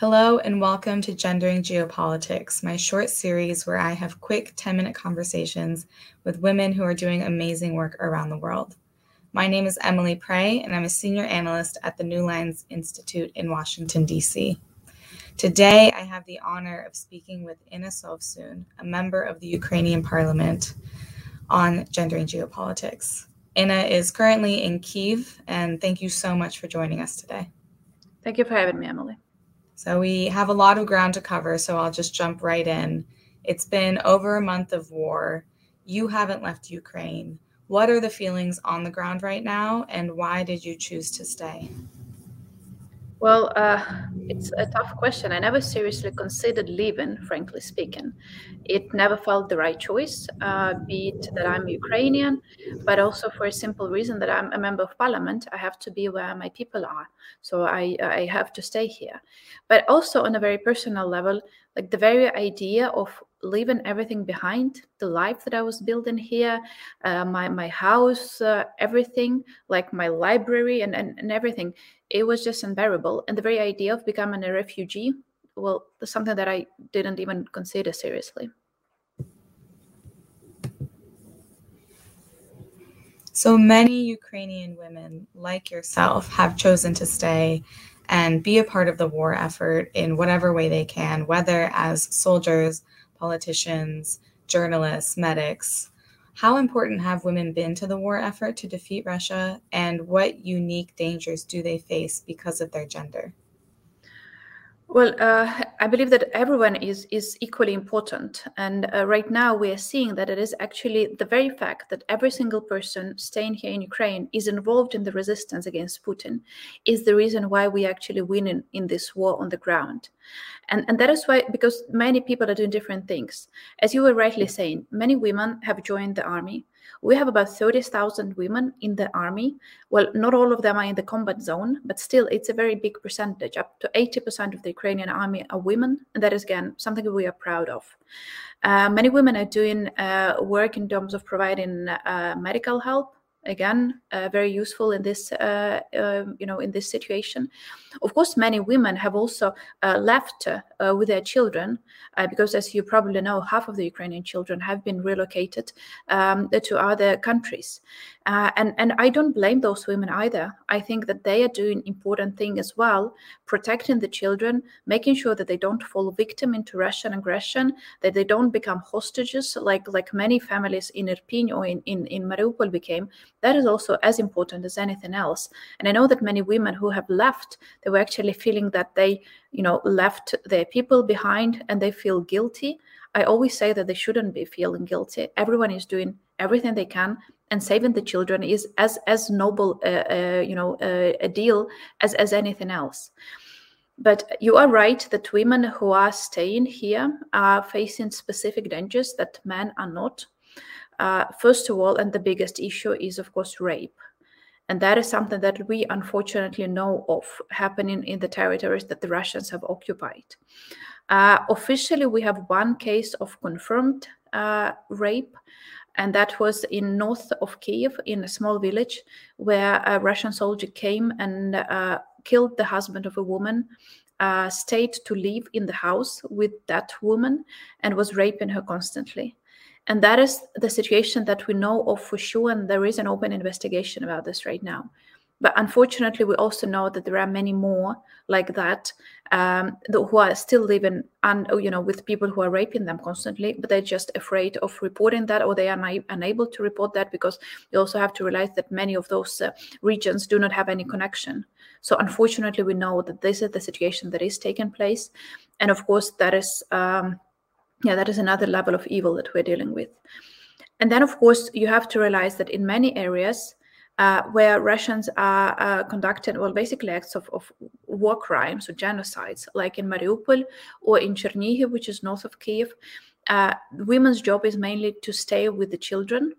Hello, and welcome to Gendering Geopolitics, my short series where I have quick 10 minute conversations with women who are doing amazing work around the world. My name is Emily Prey, and I'm a senior analyst at the New Lines Institute in Washington, D.C. Today, I have the honor of speaking with Inna Sovsun, a member of the Ukrainian parliament, on gendering geopolitics. Inna is currently in Kiev, and thank you so much for joining us today. Thank you for having me, Emily. So we have a lot of ground to cover, so I'll just jump right in. It's been over a month of war. You haven't left Ukraine. What are the feelings on the ground right now, and why did you choose to stay? Well, uh, it's a tough question. I never seriously considered leaving, frankly speaking. It never felt the right choice, uh, be it that I'm Ukrainian, but also for a simple reason that I'm a member of parliament. I have to be where my people are. So I, I have to stay here. But also on a very personal level, like the very idea of leaving everything behind the life that i was building here uh, my my house uh, everything like my library and, and and everything it was just unbearable. And the very idea of becoming a refugee well something that i didn't even consider seriously. So many ukrainian women like yourself have chosen to stay and be a part of the war effort in whatever way they can whether as soldiers politicians, journalists, medics. How important have women been to the war effort to defeat Russia, and what unique dangers do they face because of their gender? Well, uh, I believe that everyone is is equally important, and uh, right now we are seeing that it is actually the very fact that every single person staying here in Ukraine is involved in the resistance against Putin is the reason why we are actually win in, in this war on the ground, and and that is why because many people are doing different things. As you were rightly saying, many women have joined the army. We have about 30,000 women in the army. Well, not all of them are in the combat zone, but still, it's a very big percentage. Up to 80% of the Ukrainian army are women. And that is, again, something we are proud of. Uh, many women are doing uh, work in terms of providing uh, medical help again uh, very useful in this uh, uh, you know in this situation. Of course many women have also uh, left uh, with their children uh, because as you probably know half of the ukrainian children have been relocated um, to other countries. And and i don't blame those women either. I think that they are doing important thing as well protecting the children making sure that they don't fall victim into russian aggression that they don't become hostages like like many families in irpin or in, in, in mariupol became that is also as important as anything else. And i know that many women who have left they were actually feeling that they you know left their people behind and they feel guilty. I always say that they shouldn't be feeling guilty. Everyone is doing everything they can and saving the children is as as noble uh, uh, you know uh, a deal as as anything else. But you are right that women who are staying here are facing specific dangers that men are not uh, first of all, and the biggest issue is, of course, rape. And that is something that we unfortunately know of happening in the territories that the Russians have occupied. Uh, officially, we have one case of confirmed uh, rape, and that was in north of Kiev, in a small village, where a Russian soldier came and uh, killed the husband of a woman, uh, stayed to live in the house with that woman, and was raping her constantly. And that is the situation that we know of for sure. And there is an open investigation about this right now. But unfortunately, we also know that there are many more like that um, who are still living, and you know, with people who are raping them constantly, but they're just afraid of reporting that, or they are na- unable to report that because you also have to realize that many of those uh, regions do not have any connection. So unfortunately, we know that this is the situation that is taking place, and of course, that is. Um, yeah, that is another level of evil that we're dealing with. And then, of course, you have to realize that in many areas uh, where Russians are uh, conducting, well, basically acts of, of, war crimes or genocides, like in Mariupol or in Chernihiv, which is north of Kiev, uh, women's job is mainly to stay with the children.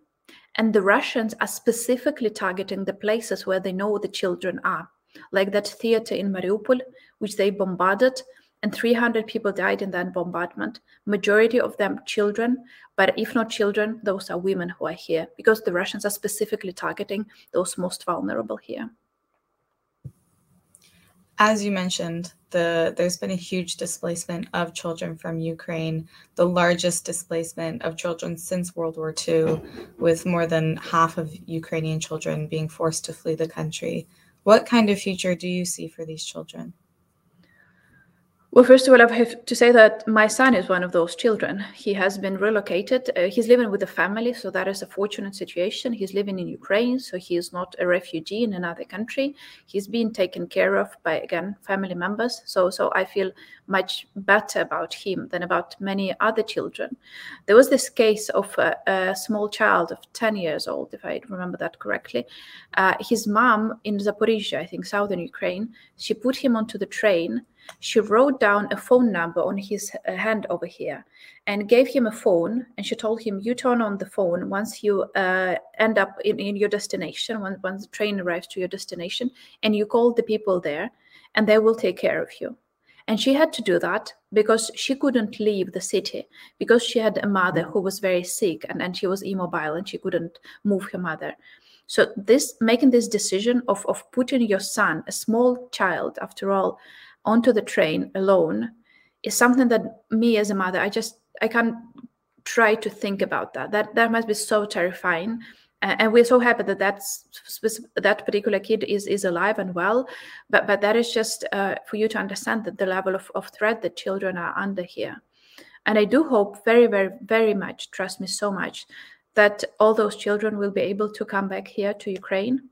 And the Russians are specifically targeting the places where they know the children are, like that theater in Mariupol, which they bombarded and 300 people died in that bombardment majority of them children but if not children those are women who are here because the russians are specifically targeting those most vulnerable here as you mentioned, the there's been a huge displacement of children from Ukraine, the largest displacement of children since World War II, with more than half of Ukrainian children being forced to flee the country. What kind of future do you see for these children? Well, first of all, I have to say that my son is one of those children. He has been relocated. Uh, he's living with a family, so that is a fortunate situation. He's living in Ukraine, so he is not a refugee in another country. He's being taken care of by again family members. So, so I feel much better about him than about many other children. There was this case of a, a small child of ten years old, if I remember that correctly. Uh, his mom in Zaporizhia, I think, southern Ukraine, she put him onto the train she wrote down a phone number on his uh, hand over here and gave him a phone and she told him you turn on the phone once you uh, end up in, in your destination when, once the train arrives to your destination and you call the people there and they will take care of you. And she had to do that because she couldn't leave the city because she had a mother who was very sick and, and she was immobile and she couldn't move her mother. So this making this decision of, of putting your son a small child after all onto the train alone is something that me as a mother i just i can't try to think about that. That that must be so terrifying. And we're so happy that that's that particular kid is is alive and well. But but that is just uh, for you to understand that the level of, of threat that children are under here. And i do hope very very very much trust me so much that all those children will be able to come back here to ukraine.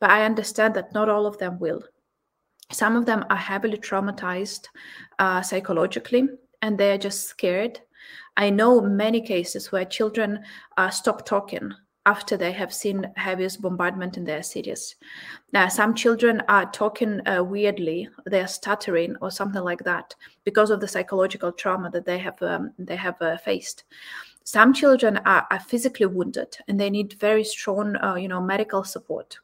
But i understand that not all of them will some of them are heavily traumatized uh, psychologically and they're just scared. I know many cases where children uh, stop talking after they have seen heaviest bombardment in their cities. Now, some children are talking uh, weirdly; they're stuttering or something like that because of the psychological trauma that they have um, they have uh, faced. Some children are, are, physically wounded and they need very strong, uh, you know, medical support.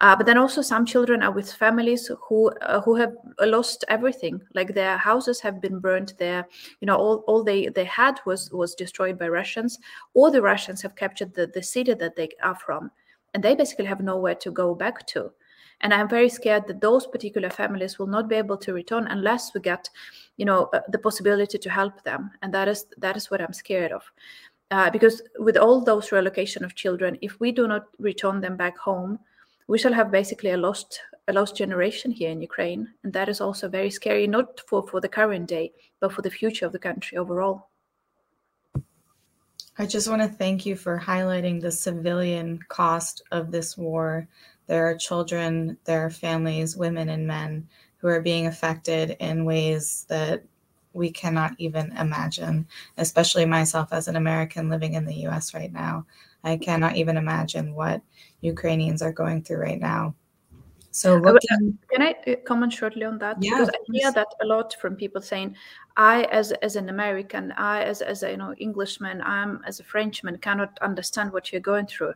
Uh, but then also some children are with families who uh, who have lost everything, like their houses have been burned. Their you know all, all they they had was was destroyed by Russians, or the Russians have captured the, the city that they are from, and they basically have nowhere to go back to. And I'm very scared that those particular families will not be able to return unless we get, you know, uh, the possibility to help them. And that is that is what I'm scared of. Uh, because with all those relocation of children, if we do not return them back home, we shall have basically a lost a lost generation here in Ukraine, and that is also very scary, not for for the current day, but for the future of the country overall. I just want to thank you for highlighting the civilian cost of this war. There are children, there are families, women, and men who are being affected in ways that we cannot even imagine, especially myself as an American living in the US right now. I cannot even imagine what Ukrainians are going through right now. So, uh, looking... can I uh, comment shortly on that? Yeah, because I hear that a lot from people saying, "I, as as an American, I as as a you know Englishman, I'm as a Frenchman, cannot understand what you're going through."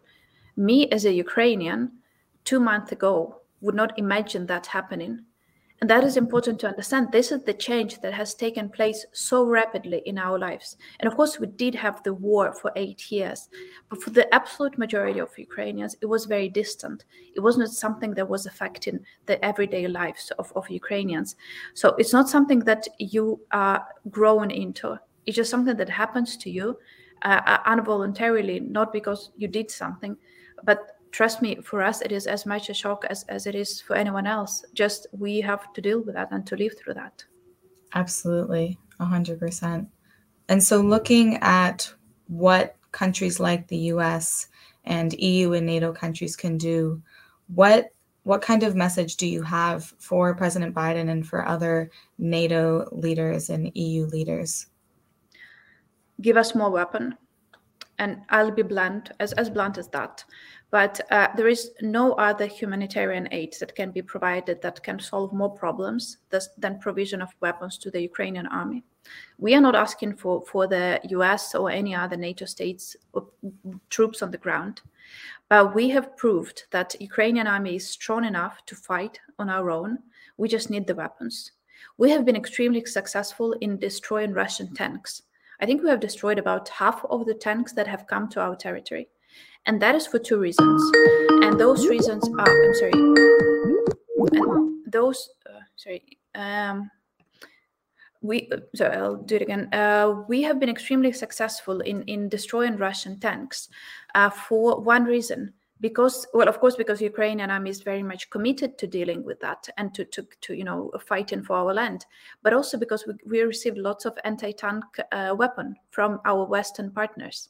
Me as a Ukrainian, two months ago, would not imagine that happening and that is important to understand. This is the change that has taken place so rapidly in our lives. And of course, we did have the war for eight years, but for the absolute majority of Ukrainians, it was very distant. It was not something that was affecting the everyday lives of, of Ukrainians. So it's not something that you are grown into. It's just something that happens to you uh, involuntarily, not because you did something, but trust me, for us, it is as much a shock as, as it is for anyone else. Just we have to deal with that and to live through that. Absolutely, 100%. And so, looking at what countries like the US and EU and NATO countries can do, what what kind of message do you have for President Biden and for other NATO leaders and EU leaders? Give us more weapon. And I'll be blunt, as, as blunt as that. But uh, there is no other humanitarian aid that can be provided that can solve more problems than provision of weapons to the Ukrainian army. We are not asking for, for the US or any other NATO states troops on the ground, but we have proved that Ukrainian army is strong enough to fight on our own. We just need the weapons. We have been extremely successful in destroying Russian tanks. I think we have destroyed about half of the tanks that have come to our territory. And that is for two reasons. And those reasons are, I'm sorry, and those, uh, sorry. Um, we so I'll do it again. Uh, we have been extremely successful in in destroying Russian tanks uh, for one reason because well of course because ukrainian army is very much committed to dealing with that and to to, to you know fighting for our land but also because we, we received lots of anti-tank uh, weapon from our western partners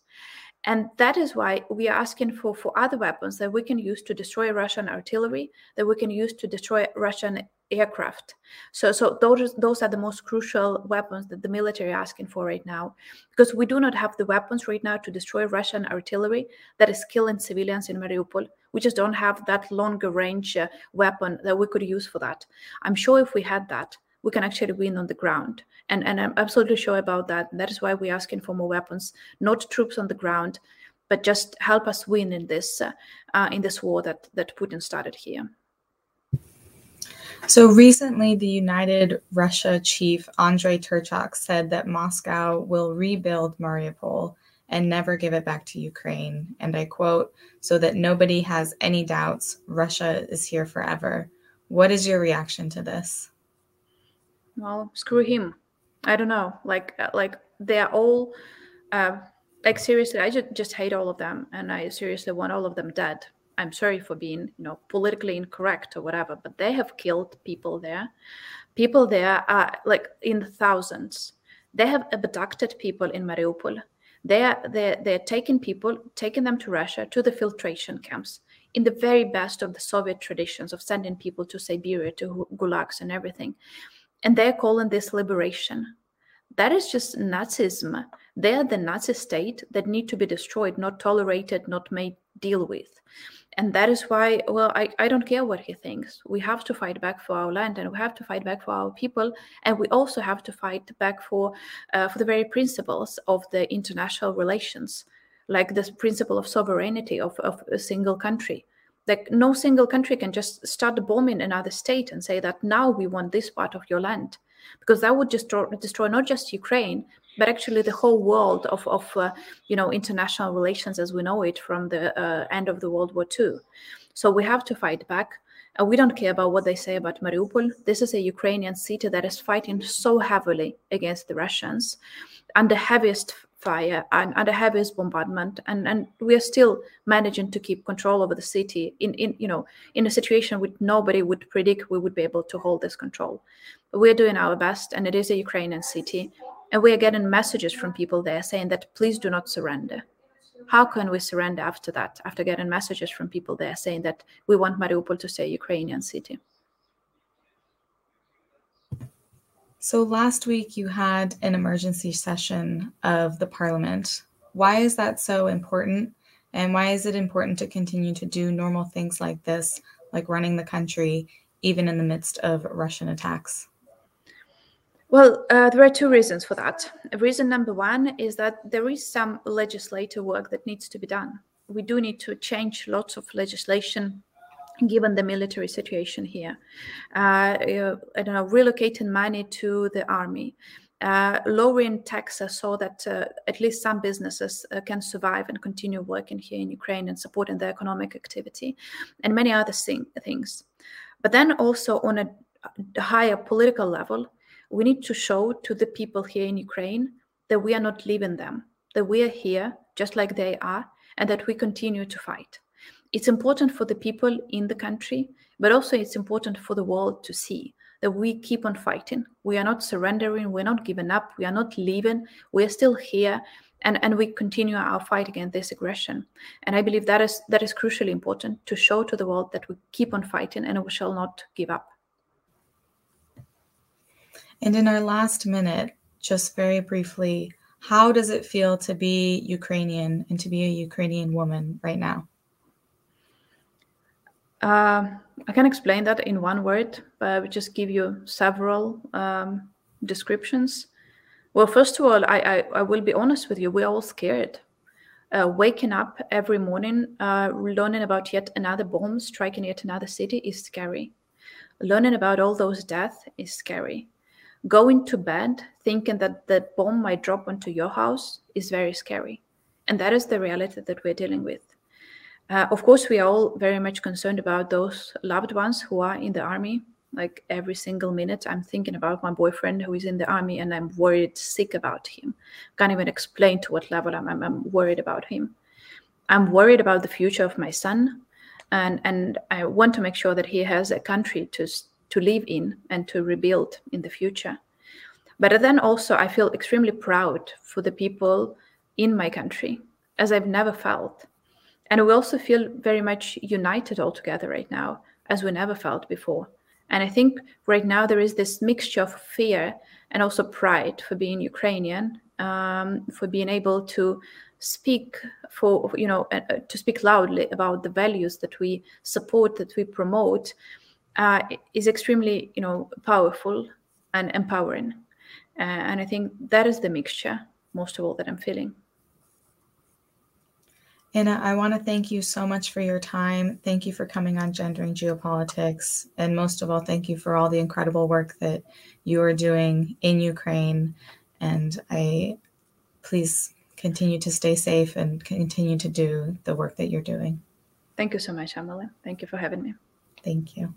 and that is why we are asking for, for other weapons that we can use to destroy Russian artillery, that we can use to destroy Russian aircraft. So, so those, those are the most crucial weapons that the military are asking for right now, because we do not have the weapons right now to destroy Russian artillery that is killing civilians in Mariupol. We just don't have that longer range uh, weapon that we could use for that. I'm sure if we had that, we can actually win on the ground. And, and I'm absolutely sure about that. That is why we're asking for more weapons, not troops on the ground, but just help us win in this uh, uh, in this war that that Putin started here. So recently, the United Russia chief Andrei Turchak said that Moscow will rebuild Mariupol and never give it back to Ukraine. And I quote, so that nobody has any doubts, Russia is here forever. What is your reaction to this? Well, screw him. I don't know. Like, uh, like they're all, uh, like seriously, I just just hate all of them, and I seriously want all of them dead. I'm sorry for being, you know, politically incorrect or whatever, but they have killed people there. People there are like in thousands. They have abducted people in Mariupol. They are they're, they're taking people, taking them to Russia to the filtration camps in the very best of the Soviet traditions of sending people to Siberia, to gulags and everything. And they're calling this liberation. That is just Nazism. They are the Nazi state that need to be destroyed, not tolerated, not made deal with and that is why well I, I don't care what he thinks we have to fight back for our land and we have to fight back for our people and we also have to fight back for uh, for the very principles of the international relations like this principle of sovereignty of, of a single country like no single country can just start bombing another state and say that now we want this part of your land. Because that would just destroy, destroy not just ukraine but actually the whole world of, of uh, you know international relations as we know it from the uh, end of the world war ii so we have to fight back. And we don't care about what they say about mariupol. This is a ukrainian city that is fighting so heavily against the russians. And the heaviest fire and, the heaviest bombardment and, and we are still managing to keep control over the city in, in you know in a situation which nobody would predict we would be able to hold this control we're doing our best and it is a ukrainian city and we are getting messages from people there saying that please do not surrender. How can we surrender after that, after getting messages from people there saying that we want Mariupol to stay a Ukrainian city? So last week you had an emergency session of the parliament. Why is that so important? And why is it important to continue to do normal things like this, like running the country, even in the midst of Russian attacks? Well, uh, there are two reasons for that. Reason number one is that there is some legislative work that needs to be done. We do need to change lots of legislation given the military situation here. Uh, I don't know, relocating money to the army, uh, lowering taxes so that uh, at least some businesses uh, can survive and continue working here in Ukraine and supporting the economic activity, and many other thing, things. But then also on a higher political level, we need to show to the people here in Ukraine that we are not leaving them, that we are here just like they are, and that we continue to fight. It's important for the people in the country, but also it's important for the world to see that we keep on fighting. We are not surrendering, we're not giving up, we are not leaving, we are still here. And, and we continue our fight against this aggression. And I believe that is that is crucially important to show to the world that we keep on fighting and we shall not give up. And in our last minute, just very briefly, how does it feel to be Ukrainian and to be a Ukrainian woman right now? Uh, I can explain that in one word, but I will just give you several um, descriptions. Well, first of all, I, I, I, will be honest with you, we're all scared. Uh, waking up every morning, uh, learning about yet another bomb striking yet another city is scary. Learning about all those deaths is scary going to bed thinking that the bomb might drop onto your house is very scary. And that is the reality that we're dealing with. Uh, of course, we are all very much concerned about those loved ones who are in the army, Like every single minute, I'm thinking about my boyfriend who is in the army and I'm worried sick about him. Can't even explain to what level I'm, I'm, I'm worried about him. I'm worried about the future of my son. And, and I want to make sure that he has a country to, to live in and to rebuild in the future. But then also, I feel extremely proud for the people in my country, as I've never felt. And we also feel very much united all together right now, as we never felt before. And I think right now there is this mixture of fear and also pride for being Ukrainian, um, for being able to speak for you know uh, uh, to speak loudly about the values that we support, that we promote, uh, is extremely you know powerful and empowering. Uh, and I think that is the mixture most of all that I'm feeling. Anna, I want to thank you so much for your time. Thank you for coming on Gendering Geopolitics. And most of all, thank you for all the incredible work that you are doing in Ukraine. And I please continue to stay safe and continue to do the work that you're doing. Thank you so much, Emily. Thank you for having me. Thank you.